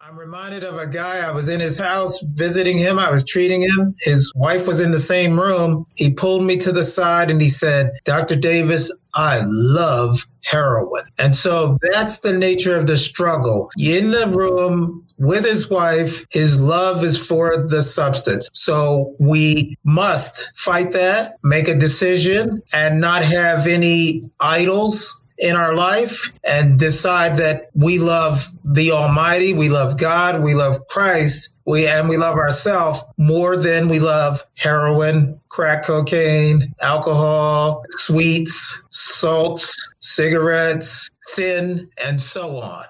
I'm reminded of a guy. I was in his house visiting him. I was treating him. His wife was in the same room. He pulled me to the side and he said, Dr. Davis, I love heroin. And so that's the nature of the struggle. In the room with his wife, his love is for the substance. So we must fight that, make a decision, and not have any idols in our life and decide that we love the Almighty, we love God, we love Christ, we and we love ourselves more than we love heroin, crack cocaine, alcohol, sweets, salts, cigarettes, sin, and so on.